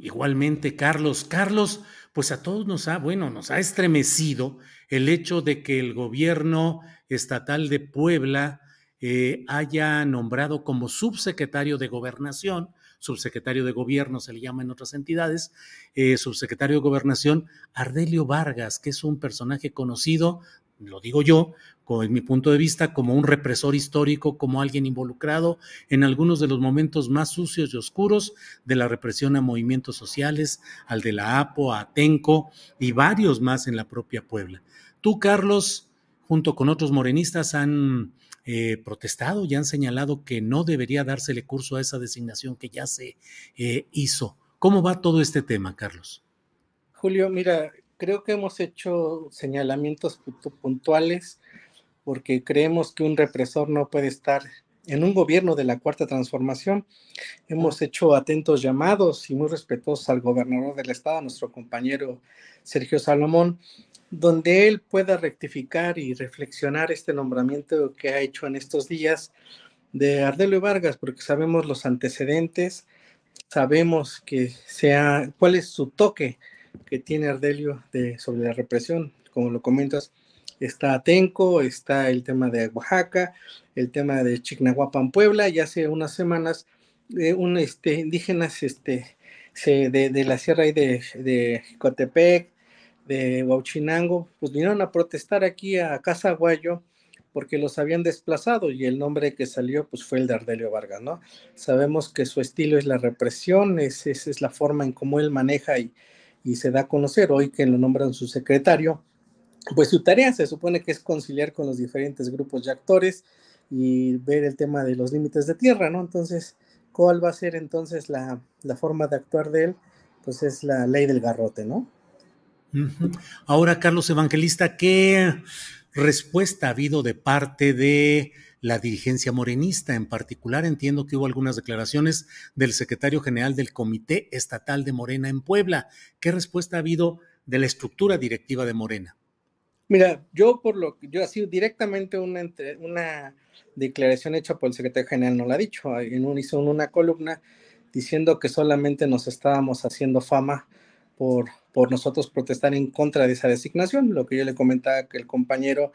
Igualmente, Carlos. Carlos, pues a todos nos ha, bueno, nos ha estremecido el hecho de que el gobierno estatal de Puebla eh, haya nombrado como subsecretario de gobernación, subsecretario de gobierno se le llama en otras entidades, eh, subsecretario de gobernación, Ardelio Vargas, que es un personaje conocido lo digo yo, con mi punto de vista, como un represor histórico, como alguien involucrado en algunos de los momentos más sucios y oscuros de la represión a movimientos sociales, al de la APO, a Atenco y varios más en la propia Puebla. Tú, Carlos, junto con otros morenistas, han eh, protestado y han señalado que no debería dársele curso a esa designación que ya se eh, hizo. ¿Cómo va todo este tema, Carlos? Julio, mira, creo que hemos hecho señalamientos puntuales porque creemos que un represor no puede estar en un gobierno de la cuarta transformación. Hemos hecho atentos llamados y muy respetuosos al gobernador del estado, nuestro compañero Sergio Salomón, donde él pueda rectificar y reflexionar este nombramiento que ha hecho en estos días de Ardelio Vargas, porque sabemos los antecedentes, sabemos que sea cuál es su toque que tiene Ardelio de, sobre la represión, como lo comentas, está Atenco, está el tema de Oaxaca, el tema de Chignahuapan, Puebla, y hace unas semanas de un este, indígenas este, de, de, la sierra de, de Cotepec, de Huachinango, pues vinieron a protestar aquí a Casa Guayo porque los habían desplazado y el nombre que salió pues fue el de Ardelio Vargas, ¿no? Sabemos que su estilo es la represión, esa es la forma en cómo él maneja y, y se da a conocer hoy que lo nombran su secretario, pues su tarea se supone que es conciliar con los diferentes grupos de actores y ver el tema de los límites de tierra, ¿no? Entonces, ¿cuál va a ser entonces la, la forma de actuar de él? Pues es la ley del garrote, ¿no? Ahora, Carlos Evangelista, ¿qué respuesta ha habido de parte de la dirigencia morenista. En particular, entiendo que hubo algunas declaraciones del secretario general del Comité Estatal de Morena en Puebla. ¿Qué respuesta ha habido de la estructura directiva de Morena? Mira, yo por lo que yo ha sido directamente una, una declaración hecha por el secretario general, no la ha dicho, en un, hizo una columna diciendo que solamente nos estábamos haciendo fama por, por nosotros protestar en contra de esa designación, lo que yo le comentaba que el compañero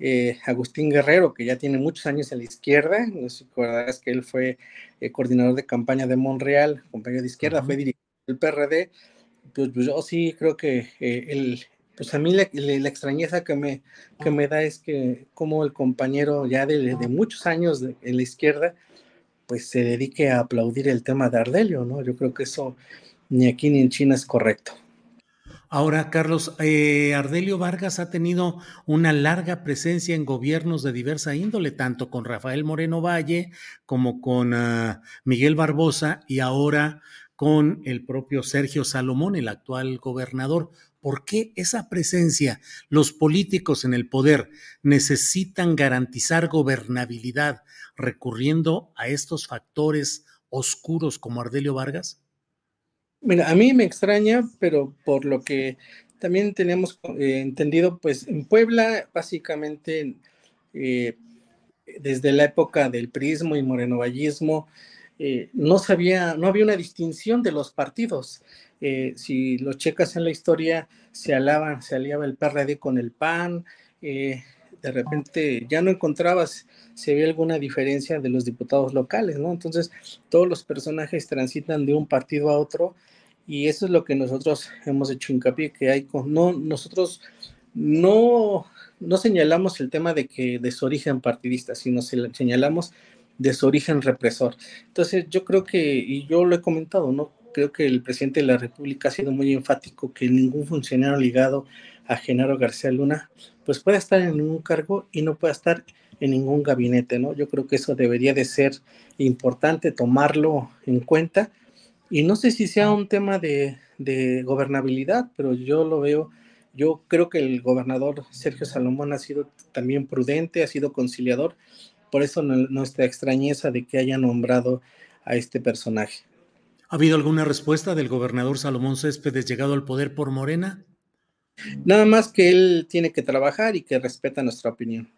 eh, Agustín Guerrero, que ya tiene muchos años en la izquierda, no sé si recordarás que él fue eh, coordinador de campaña de Monreal, compañero de izquierda, fue dirigente del PRD, pues, pues, yo sí creo que eh, el, pues a mí la, extrañeza que me, que me da es que como el compañero ya de, muchos años en la izquierda, pues se dedique a aplaudir el tema de Ardelio, ¿no? Yo creo que eso ni aquí ni en China es correcto. Ahora, Carlos, eh, Ardelio Vargas ha tenido una larga presencia en gobiernos de diversa índole, tanto con Rafael Moreno Valle como con ah, Miguel Barbosa y ahora con el propio Sergio Salomón, el actual gobernador. ¿Por qué esa presencia? Los políticos en el poder necesitan garantizar gobernabilidad recurriendo a estos factores oscuros como Ardelio Vargas? Mira, a mí me extraña, pero por lo que también tenemos eh, entendido, pues en Puebla, básicamente, eh, desde la época del prismo y morenovallismo, eh, no no había una distinción de los partidos. Eh, si lo checas en la historia, se alaban, se aliaba el PRD con el PAN, de repente ya no encontrabas si había alguna diferencia de los diputados locales, ¿no? Entonces, todos los personajes transitan de un partido a otro y eso es lo que nosotros hemos hecho hincapié, que hay, no, nosotros no, no señalamos el tema de que de su origen partidista, sino señalamos de su origen represor. Entonces, yo creo que, y yo lo he comentado, ¿no? Creo que el presidente de la República ha sido muy enfático que ningún funcionario ligado a Genaro García Luna, pues pueda estar en ningún cargo y no pueda estar en ningún gabinete, ¿no? Yo creo que eso debería de ser importante tomarlo en cuenta. Y no sé si sea un tema de, de gobernabilidad, pero yo lo veo, yo creo que el gobernador Sergio Salomón ha sido también prudente, ha sido conciliador por eso nuestra extrañeza de que haya nombrado a este personaje. ¿Ha habido alguna respuesta del gobernador Salomón Céspedes llegado al poder por Morena? Nada más que él tiene que trabajar y que respeta nuestra opinión.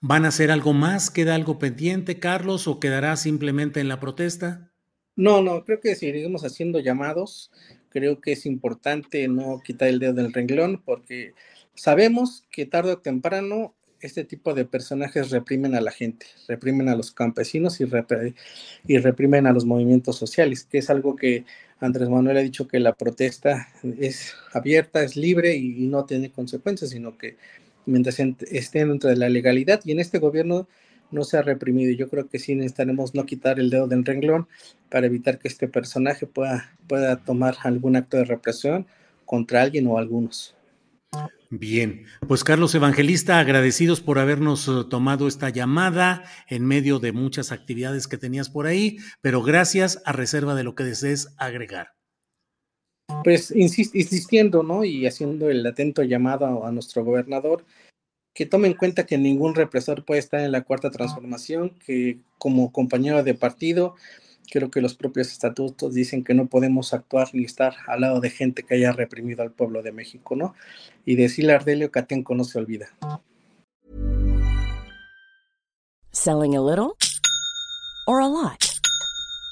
¿Van a hacer algo más? ¿Queda algo pendiente, Carlos, o quedará simplemente en la protesta? No, no, creo que seguiremos haciendo llamados. Creo que es importante no quitar el dedo del renglón porque sabemos que tarde o temprano este tipo de personajes reprimen a la gente, reprimen a los campesinos y, y reprimen a los movimientos sociales, que es algo que Andrés Manuel ha dicho que la protesta es abierta, es libre y, no tiene consecuencias, sino que mientras estén dentro de la legalidad y en este gobierno no se ha reprimido. Yo creo que sí necesitaremos no quitar el dedo del renglón para evitar que este personaje pueda, pueda tomar algún acto de represión contra alguien o algunos. Bien, pues Carlos Evangelista, agradecidos por habernos eh, tomado esta llamada en medio de muchas actividades que tenías por ahí, pero gracias a reserva de lo que desees agregar. Pues insistiendo, ¿no? Y haciendo el atento llamado a nuestro gobernador, que tome en cuenta que ningún represor puede estar en la cuarta transformación, que como compañero de partido creo que los propios estatutos dicen que no podemos actuar ni estar al lado de gente que haya reprimido al pueblo de México, ¿no? Y decirle a Ardelio que Atenco no se olvida. Selling a little or a lot?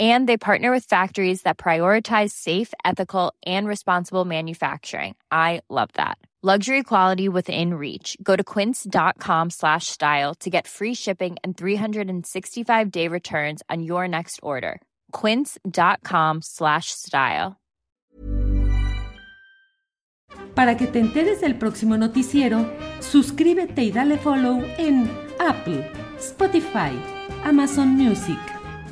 and they partner with factories that prioritize safe ethical and responsible manufacturing. I love that. Luxury quality within reach. Go to quince.com slash style to get free shipping and 365 day returns on your next order. quince.com slash style. Para que te enteres del próximo noticiero suscríbete y dale follow en apple spotify amazon music